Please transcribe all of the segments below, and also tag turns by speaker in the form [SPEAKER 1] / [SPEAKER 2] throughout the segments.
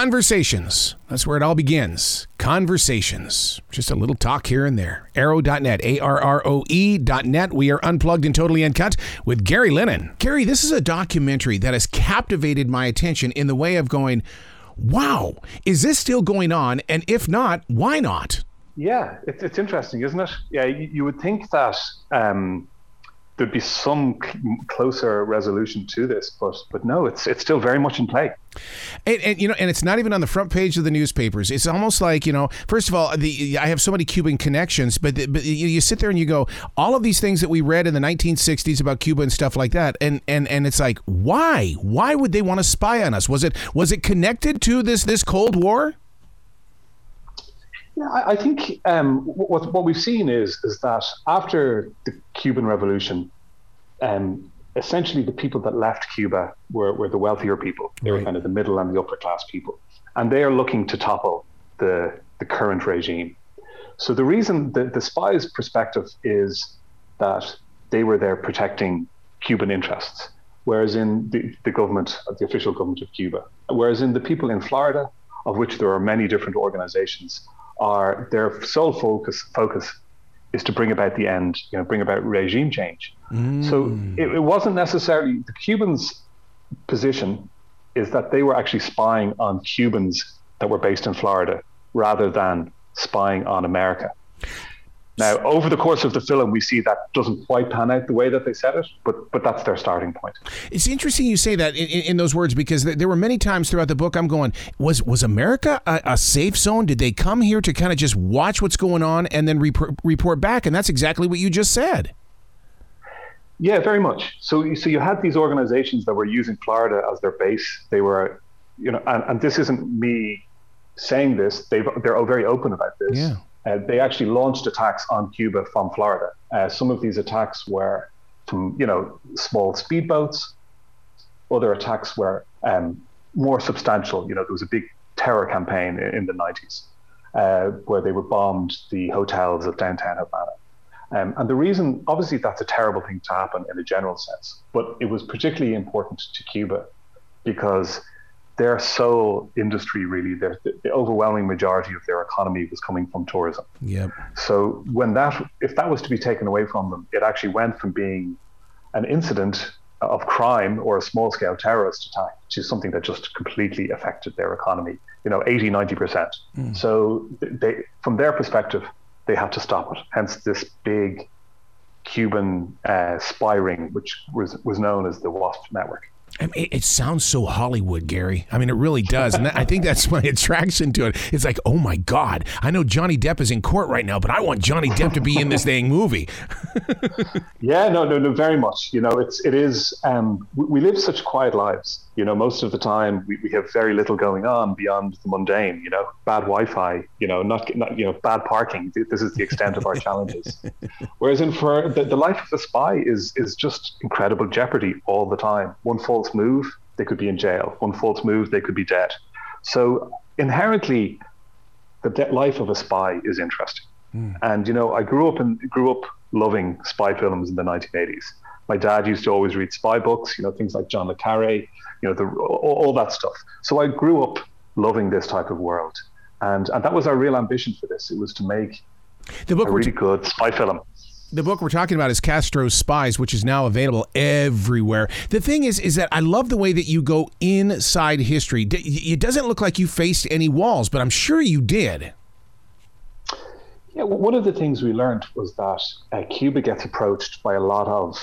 [SPEAKER 1] Conversations. That's where it all begins. Conversations. Just a little talk here and there. Arroe.net, A R R O E.net. We are unplugged and totally uncut with Gary Lennon. Gary, this is a documentary that has captivated my attention in the way of going, wow, is this still going on? And if not, why not?
[SPEAKER 2] Yeah, it's, it's interesting, isn't it? Yeah, you, you would think that um, there'd be some closer resolution to this, but but no, it's it's still very much in play.
[SPEAKER 1] And, and, you know, and it's not even on the front page of the newspapers. It's almost like you know, first of all, the I have so many Cuban connections, but the, but you, you sit there and you go, all of these things that we read in the 1960s about Cuba and stuff like that, and and and it's like, why? Why would they want to spy on us? Was it was it connected to this this Cold War?
[SPEAKER 2] Yeah, I, I think um, what what we've seen is is that after the Cuban Revolution, um, essentially the people that left Cuba were, were the wealthier people. They right. were kind of the middle and the upper class people, and they are looking to topple the the current regime. So the reason the, the spies' perspective is that they were there protecting Cuban interests, whereas in the, the government, the official government of Cuba, whereas in the people in Florida, of which there are many different organizations, are their sole focus focus is to bring about the end, you know, bring about regime change. Mm. So it, it, wasn't necessarily the Cubans' position is that they were actually spying on Cubans that were based in Florida rather than spying on America. Now, over the course of the film, we see that doesn't quite pan out the way that they said it, but but that's their starting point.
[SPEAKER 1] It's interesting you say that in, in those words because there were many times throughout the book I'm going, was was America a, a safe zone? Did they come here to kind of just watch what's going on and then rep- report back? And that's exactly what you just said.
[SPEAKER 2] Yeah, very much. So, so you had these organizations that were using Florida as their base. They were, you know, and, and this isn't me saying this. They they're very open about this.
[SPEAKER 1] Yeah.
[SPEAKER 2] Uh, they actually launched attacks on Cuba from Florida. Uh, some of these attacks were from, you know, small speedboats. Other attacks were um, more substantial. You know, there was a big terror campaign in, in the 90s uh, where they were bombed the hotels of downtown Havana. Um, and the reason, obviously, that's a terrible thing to happen in a general sense, but it was particularly important to Cuba because their sole industry, really, the, the overwhelming majority of their economy was coming from tourism.
[SPEAKER 1] Yep.
[SPEAKER 2] So when that, if that was to be taken away from them, it actually went from being an incident of crime or a small scale terrorist attack to something that just completely affected their economy, you know, 80, 90%. Mm. So they, from their perspective, they had to stop it. Hence this big Cuban uh, spy ring, which was, was known as the WASP network.
[SPEAKER 1] I mean, it sounds so Hollywood, Gary. I mean, it really does, and I think that's my attraction to it. It's like, oh my God, I know Johnny Depp is in court right now, but I want Johnny Depp to be in this dang movie.
[SPEAKER 2] yeah, no, no, no, very much. You know, it's it is. Um, we, we, live such quiet lives. You know, most of the time we, we have very little going on beyond the mundane. You know, bad Wi-Fi. You know, not, not you know bad parking. This is the extent of our challenges. Whereas in for the, the life of a spy is is just incredible jeopardy all the time. One false false move, they could be in jail. One false move, they could be dead. So inherently, the de- life of a spy is interesting. Mm. And you know, I grew up and grew up loving spy films in the 1980s. My dad used to always read spy books, you know, things like John le Carre, you know, the, all, all that stuff. So I grew up loving this type of world, and and that was our real ambition for this. It was to make the book a really good spy film
[SPEAKER 1] the book we're talking about is Castro's Spies, which is now available everywhere. The thing is, is that I love the way that you go inside history. It doesn't look like you faced any walls, but I'm sure you did.
[SPEAKER 2] Yeah, one of the things we learned was that uh, Cuba gets approached by a lot of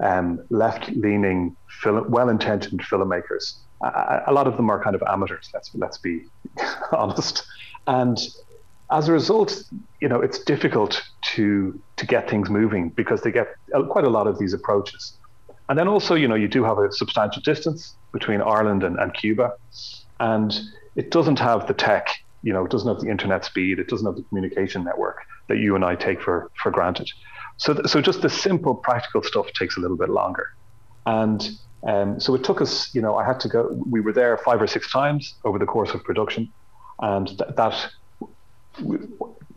[SPEAKER 2] um, left-leaning, well-intentioned filmmakers. A lot of them are kind of amateurs. Let's let's be honest, and as a result, you know, it's difficult to to get things moving because they get quite a lot of these approaches. And then also, you know, you do have a substantial distance between Ireland and, and Cuba, and it doesn't have the tech, you know, it doesn't have the internet speed, it doesn't have the communication network that you and I take for for granted. So, th- so just the simple practical stuff takes a little bit longer, and um, so it took us, you know, I had to go. We were there five or six times over the course of production, and th- that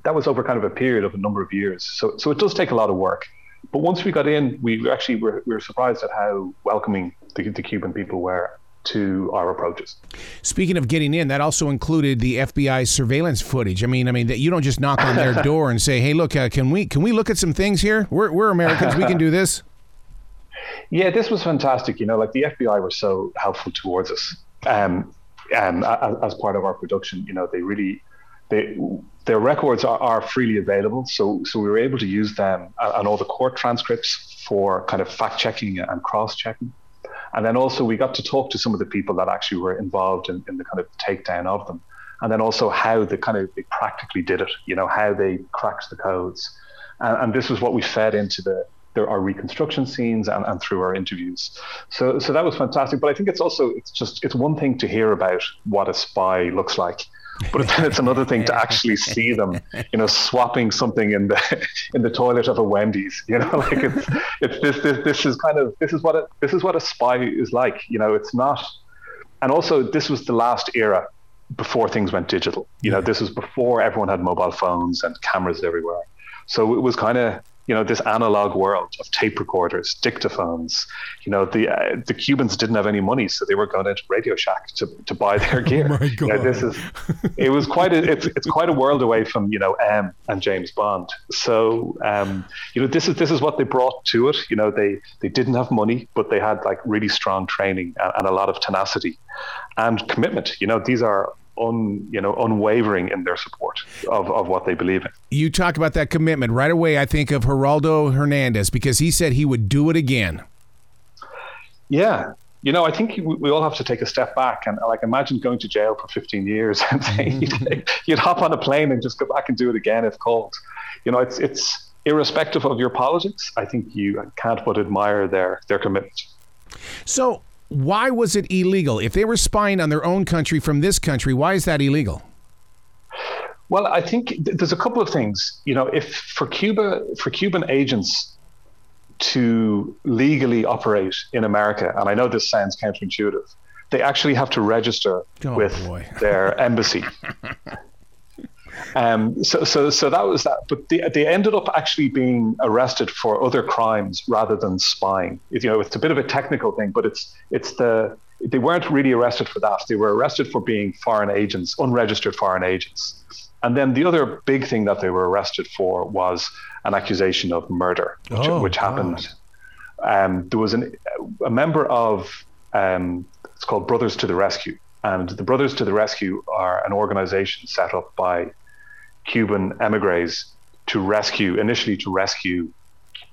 [SPEAKER 2] that was over kind of a period of a number of years. So, so it does take a lot of work. But once we got in, we actually were, we were surprised at how welcoming the, the Cuban people were to our approaches.
[SPEAKER 1] Speaking of getting in, that also included the FBI surveillance footage. I mean, I mean that you don't just knock on their door and say, "Hey, look, uh, can we can we look at some things here? We're we're Americans, we can do this."
[SPEAKER 2] Yeah, this was fantastic. You know, like the FBI were so helpful towards us. Um, um, as, as part of our production, you know, they really they their records are, are freely available. So so we were able to use them uh, and all the court transcripts for kind of fact checking and cross checking. And then also we got to talk to some of the people that actually were involved in, in the kind of takedown of them. And then also how they kind of they practically did it, you know, how they cracked the codes. And, and this was what we fed into the there are reconstruction scenes and, and through our interviews. So so that was fantastic. But I think it's also it's just it's one thing to hear about what a spy looks like but then it's another thing to actually see them, you know, swapping something in the in the toilet of a Wendy's. You know, like it's it's this this this is kind of this is what a, this is what a spy is like. You know, it's not. And also, this was the last era before things went digital. You know, this was before everyone had mobile phones and cameras everywhere. So it was kind of you know this analog world of tape recorders, dictaphones. You know the uh, the Cubans didn't have any money, so they were going into Radio Shack to, to buy their gear.
[SPEAKER 1] oh my God.
[SPEAKER 2] You know, this is it was quite a it's, it's quite a world away from you know M and James Bond. So um, you know this is this is what they brought to it. You know they they didn't have money, but they had like really strong training and, and a lot of tenacity and commitment. You know these are un, you know, unwavering in their support of, of what they believe in.
[SPEAKER 1] You talk about that commitment right away. I think of Gerardo Hernandez because he said he would do it again.
[SPEAKER 2] Yeah, you know, I think we all have to take a step back and like imagine going to jail for 15 years and you'd, mm-hmm. you'd hop on a plane and just go back and do it again if called. You know, it's it's irrespective of your politics. I think you can't but admire their their commitment.
[SPEAKER 1] So why was it illegal? If they were spying on their own country from this country, why is that illegal?
[SPEAKER 2] Well, I think th- there's a couple of things. You know, if for Cuba, for Cuban agents to legally operate in America, and I know this sounds counterintuitive, they actually have to register oh, with their embassy. Um, so, so, so that was that. But they, they ended up actually being arrested for other crimes rather than spying. It, you know, it's a bit of a technical thing, but it's it's the they weren't really arrested for that. They were arrested for being foreign agents, unregistered foreign agents. And then the other big thing that they were arrested for was an accusation of murder, which, oh, which happened. Um, there was an, a member of um, it's called Brothers to the Rescue, and the Brothers to the Rescue are an organization set up by Cuban emigres to rescue, initially to rescue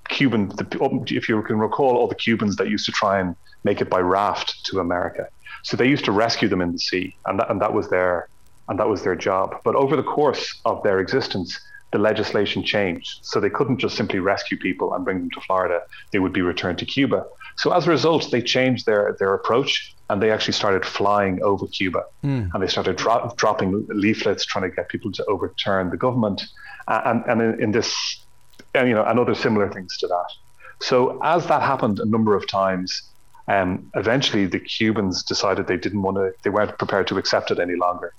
[SPEAKER 2] Cuban, the, oh, if you can recall, all the Cubans that used to try and make it by raft to America. So they used to rescue them in the sea, and that, and that was their and that was their job. But over the course of their existence, the legislation changed, so they couldn't just simply rescue people and bring them to Florida. They would be returned to Cuba. So as a result, they changed their their approach and they actually started flying over Cuba, mm. and they started dro- dropping leaflets trying to get people to overturn the government, and and in, in this, and, you know, and other similar things to that. So as that happened a number of times, um, eventually the Cubans decided they didn't want to, they weren't prepared to accept it any longer,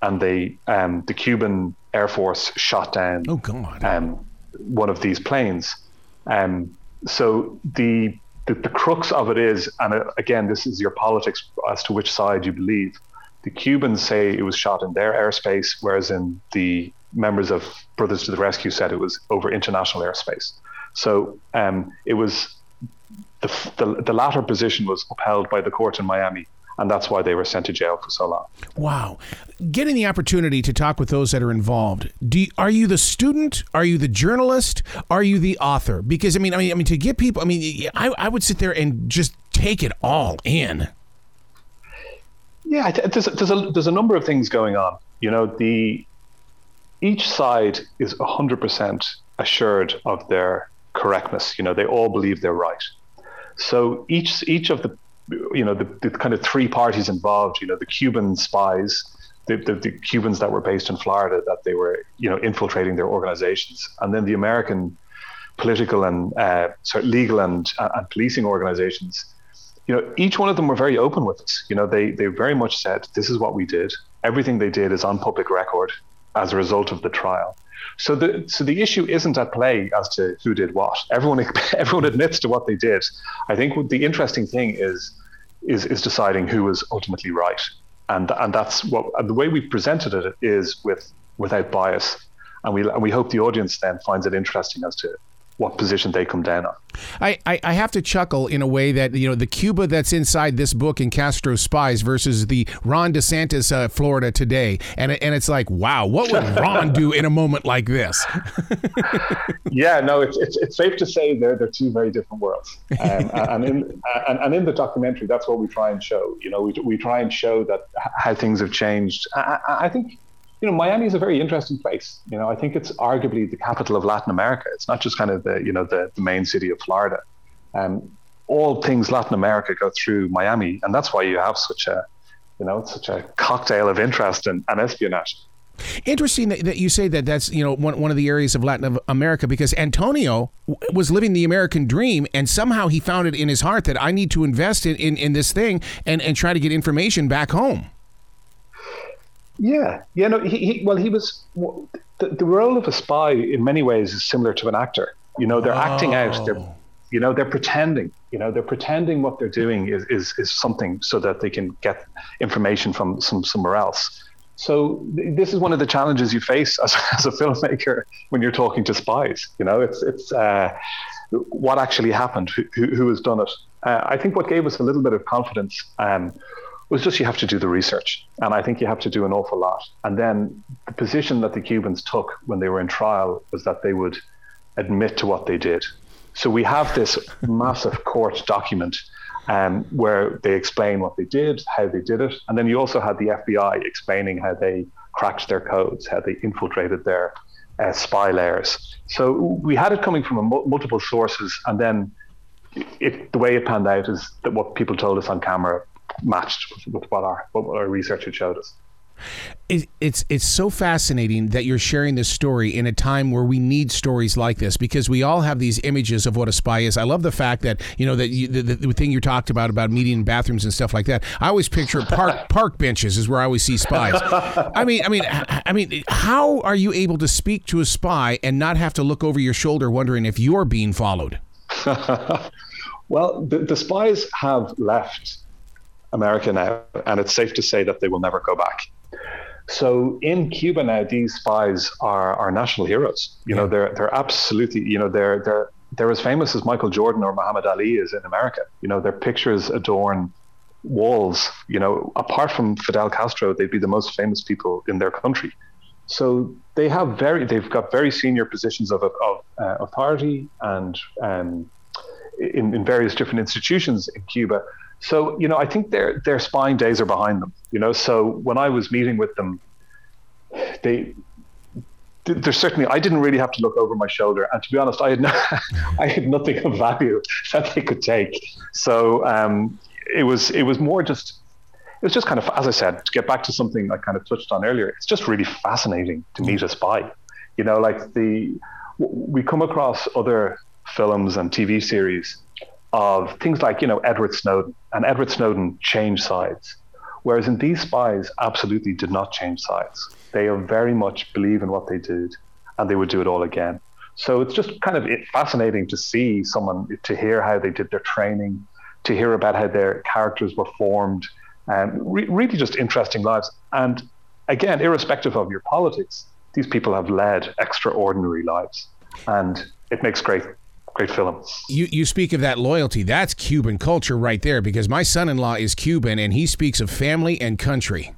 [SPEAKER 2] and they, um, the Cuban Air Force shot down,
[SPEAKER 1] oh god,
[SPEAKER 2] um, one of these planes. Um, so the the, the crux of it is, and uh, again, this is your politics as to which side you believe. The Cubans say it was shot in their airspace, whereas in the members of Brothers to the Rescue said it was over international airspace. So um, it was the, the, the latter position was upheld by the court in Miami, and that's why they were sent to jail for so long.
[SPEAKER 1] Wow. Getting the opportunity to talk with those that are involved, do you, are you the student? Are you the journalist? Are you the author? Because I mean, I mean, I mean, to get people, I mean, I, I would sit there and just take it all in.
[SPEAKER 2] Yeah, there's, there's a there's a number of things going on. You know, the each side is 100% assured of their correctness. You know, they all believe they're right. So each each of the you know the, the kind of three parties involved. You know the Cuban spies, the, the, the, Cubans that were based in Florida that they were you know infiltrating their organizations, and then the American political and uh, sort of legal and uh, and policing organizations. You know, each one of them were very open with us. You know, they they very much said this is what we did. Everything they did is on public record as a result of the trial. So the so the issue isn't at play as to who did what. Everyone everyone admits to what they did. I think the interesting thing is is is deciding who is ultimately right, and and that's what and the way we presented it is with without bias, and we and we hope the audience then finds it interesting as to what position they come down on.
[SPEAKER 1] I, I, I, have to chuckle in a way that you know the Cuba that's inside this book in Castro Spies versus the Ron DeSantis uh, Florida today, and and it's like wow, what would Ron do in a moment like this?
[SPEAKER 2] yeah, no, it's, it's it's safe to say they're they're two very different worlds, um, and in and, and in the documentary, that's what we try and show. You know, we we try and show that how things have changed. I, I think you know, Miami is a very interesting place. You know, I think it's arguably the capital of Latin America. It's not just kind of the, you know, the, the main city of Florida. Um, all things Latin America go through Miami, and that's why you have such a, you know, such a cocktail of interest and, and espionage.
[SPEAKER 1] Interesting that that, you say that that's you know one, one of the areas of Latin America because Antonio was living the American dream and somehow he found it in his heart that I need to invest in, in, in this thing and, and try to get information back home.
[SPEAKER 2] Yeah, yeah. No, he, he well, he was the, the role of a spy in many ways is similar to an actor. You know, they're oh. acting out. They're oh. you know they're pretending. You know, they're pretending what they're doing is is is something so that they can get information from some somewhere else. So th- this is one of the challenges you face as, as a filmmaker when you're talking to spies. You know, it's it's uh, what actually happened, who, who has done it. Uh, I think what gave us a little bit of confidence um, was just you have to do the research. And I think you have to do an awful lot. And then the position that the Cubans took when they were in trial was that they would admit to what they did. So we have this massive court document um, where they explain what they did, how they did it. And then you also had the FBI explaining how they cracked their codes, how they infiltrated their uh, spy layers. So we had it coming from multiple sources. And then it, the way it panned out is that what people told us on camera matched with, what our what our research had showed us.
[SPEAKER 1] it's it's so fascinating that you're sharing this story in a time where we need stories like this because we all have these images of what a spy is. I love the fact that you know that you, the, the thing you talked about about meeting in bathrooms and stuff like that. I always picture park park benches is where I always see spies. I mean, I mean, I mean, how are you able to speak to a spy and not have to look over your shoulder wondering if you're being followed?
[SPEAKER 2] well, the, the spies have left America now, and it's safe to say that they will never go back. So in Cuba now, these spies are are national heroes. You know, they're they're absolutely, you know, they're they're they're as famous as Michael Jordan or Muhammad Ali is in America. You know, their pictures adorn walls. You know, apart from Fidel Castro, they'd be the most famous people in their country. So they have very, they've got very senior positions of, of uh, authority and um, in, in various different institutions in Cuba. So, you know, I think their their spying days are behind them. You know, so when I was meeting with them, they there's certainly I didn't really have to look over my shoulder, and to be honest, I had no, I had nothing of value that they could take. So um, it was it was more just it was just kind of as I said to get back to something I kind of touched on earlier. It's just really fascinating to meet a spy. You know, like the we come across other films and TV series of things like, you know, Edward Snowden. And Edward Snowden changed sides. Whereas in these spies absolutely did not change sides. They very much believe in what they did and they would do it all again. So it's just kind of fascinating to see someone, to hear how they did their training, to hear about how their characters were formed, and re- really just interesting lives. And again, irrespective of your politics, these people have led extraordinary lives. And it makes great great film.
[SPEAKER 1] You you speak of that loyalty. That's Cuban culture right there because my son-in-law is Cuban and he speaks of family and country.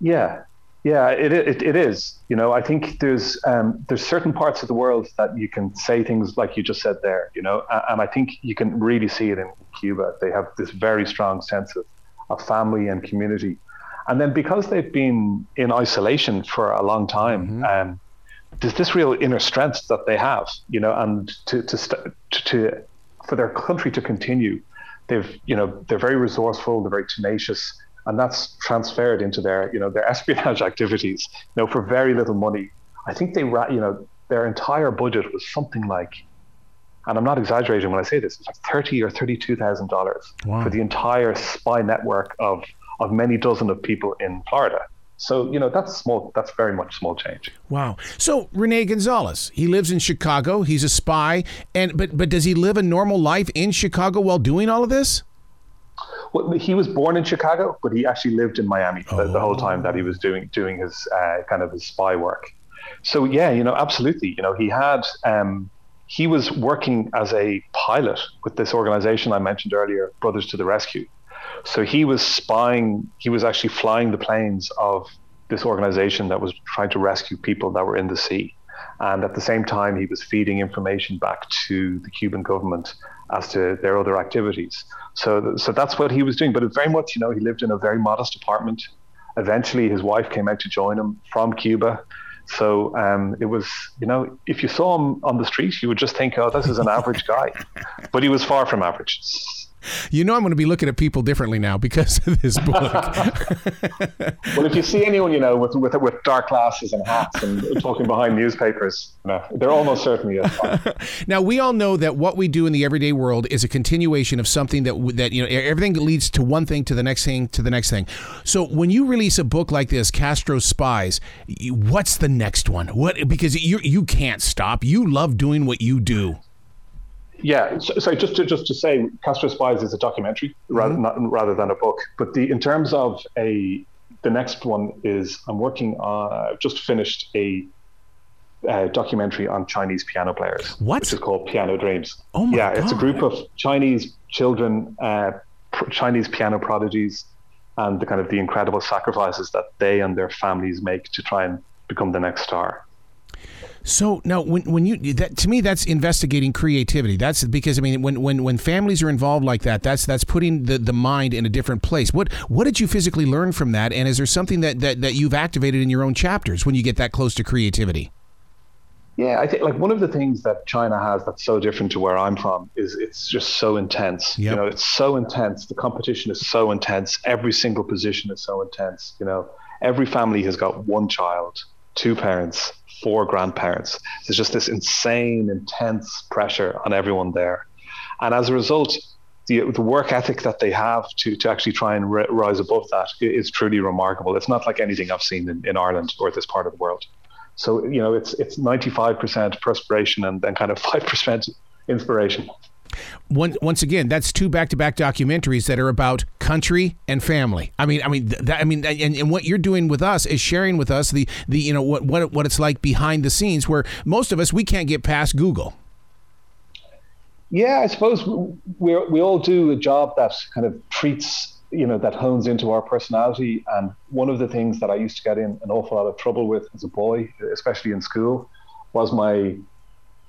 [SPEAKER 2] Yeah. Yeah, it, it, it is. You know, I think there's um, there's certain parts of the world that you can say things like you just said there. You know, and I think you can really see it in Cuba. They have this very strong sense of, of family and community, and then because they've been in isolation for a long time, mm-hmm. um, there's this real inner strength that they have, you know, and to to st- to for their country to continue, they've you know they're very resourceful, they're very tenacious, and that's transferred into their you know their espionage activities. You know, for very little money, I think they you know their entire budget was something like, and I'm not exaggerating when I say this, it's like thirty or thirty-two thousand wow. dollars for the entire spy network of of many dozen of people in Florida. So you know that's small. That's very much small change.
[SPEAKER 1] Wow. So Rene Gonzalez, he lives in Chicago. He's a spy, and but but does he live a normal life in Chicago while doing all of this?
[SPEAKER 2] Well, he was born in Chicago, but he actually lived in Miami oh. the, the, whole time that he was doing doing his uh, kind of his spy work. So yeah, you know, absolutely. You know, he had um, he was working as a pilot with this organization I mentioned earlier, Brothers to the Rescue. So he was spying. He was actually flying the planes of this organization that was trying to rescue people that were in the sea. And at the same time, he was feeding information back to the Cuban government as to their other activities. So, so that's what he was doing. But very much, you know, he lived in a very modest apartment. Eventually, his wife came out to join him from Cuba. So um, it was, you know, if you saw him on the street, you would just think, oh, this is an average guy. But he was far from average.
[SPEAKER 1] You know, I'm going to be looking at people differently now because of this book.
[SPEAKER 2] well, if you see anyone, you know, with, with, with dark glasses and hats and talking behind newspapers, no, they're almost certainly
[SPEAKER 1] now, we all know that what we do in the everyday world is a continuation of something that, that, you know, everything leads to one thing, to the next thing, to the next thing. So when you release a book like this, Castro Spies, what's the next one? What, because you, you can't stop. You love doing what you do.
[SPEAKER 2] Yeah, so, so, just to just to say, Castro Spies is a documentary mm-hmm. rather not, rather than a book. But the in terms of a the next one is I'm working on I've just finished a uh, documentary on Chinese piano players.
[SPEAKER 1] What?
[SPEAKER 2] Which is called Piano Dreams.
[SPEAKER 1] Oh my
[SPEAKER 2] Yeah,
[SPEAKER 1] God.
[SPEAKER 2] it's a group of Chinese children, uh, pr- Chinese piano prodigies, and the kind of the incredible sacrifices that they and their families make to try and become the next star.
[SPEAKER 1] So now, when when you that to me, that's investigating creativity. That's because I mean, when when when families are involved like that, that's that's putting the, the mind in a different place. What what did you physically learn from that? And is there something that, that that you've activated in your own chapters when you get that close to creativity?
[SPEAKER 2] Yeah, I think like one of the things that China has that's so different to where I'm from is it's just so intense. Yep. You know, it's so intense. The competition is so intense. Every single position is so intense. You know, every family has got one child, two parents, four grandparents. There's just this insane, intense pressure on everyone there. And as a result, the, the work ethic that they have to, to actually try and rise above that is truly remarkable. It's not like anything I've seen in, in Ireland or this part of the world. So, you know, it's, it's 95% perspiration and then kind of 5% inspiration.
[SPEAKER 1] Once, once again, that's two back-to-back documentaries that are about country and family. I mean, I mean, that, I mean, and, and what you're doing with us is sharing with us the, the you know what what what it's like behind the scenes, where most of us we can't get past Google.
[SPEAKER 2] Yeah, I suppose we we all do a job that kind of treats you know that hones into our personality. And one of the things that I used to get in an awful lot of trouble with as a boy, especially in school, was my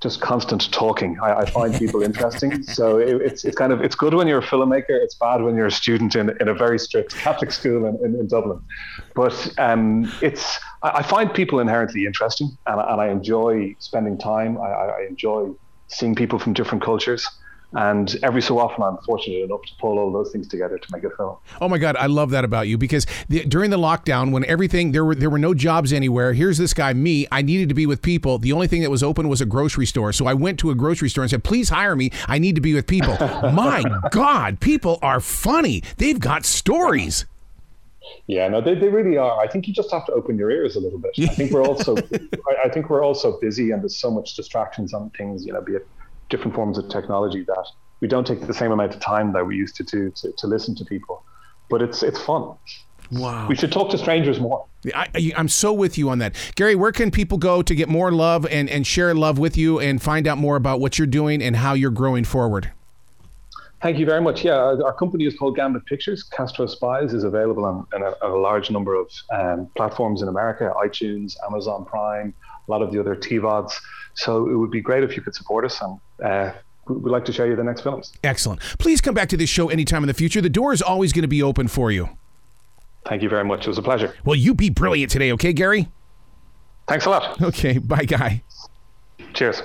[SPEAKER 2] just constant talking. I, I find people interesting. So it, it's it's kind of it's good when you're a filmmaker. It's bad when you're a student in, in a very strict Catholic school in, in, in Dublin. But um, it's I, I, find people inherently interesting, and, and I enjoy spending time. I, I enjoy seeing people from different cultures. And every so often, I'm fortunate enough to pull all those things together to make a film.
[SPEAKER 1] Oh my God, I love that about you because the, during the lockdown, when everything there were there were no jobs anywhere. Here's this guy, me. I needed to be with people. The only thing that was open was a grocery store. So I went to a grocery store and said, "Please hire me. I need to be with people." my God, people are funny. They've got stories.
[SPEAKER 2] Yeah, no, they, they really are. I think you just have to open your ears a little bit. I think we're also, I, I think we're also busy, and there's so much distractions on things. You know, be it different forms of technology that we don't take the same amount of time that we used to do to, to listen to people. But it's it's fun.
[SPEAKER 1] Wow.
[SPEAKER 2] We should talk to strangers more.
[SPEAKER 1] I, am so with you on that. Gary, where can people go to get more love and, and share love with you and find out more about what you're doing and how you're growing forward?
[SPEAKER 2] Thank you very much. Yeah, our, company is called Gambit Pictures. Castro Spies is available on, on, a, on a, large number of um, platforms in America iTunes, Amazon Prime, a lot of the other TVODs. So it would be great if you could support us and uh, we'd like to show you the next films.
[SPEAKER 1] Excellent. Please come back to this show anytime in the future. The door is always going to be open for you.
[SPEAKER 2] Thank you very much. It was a pleasure.
[SPEAKER 1] Well, you be brilliant today, okay, Gary?
[SPEAKER 2] Thanks a lot.
[SPEAKER 1] Okay, bye, guy.
[SPEAKER 2] Cheers.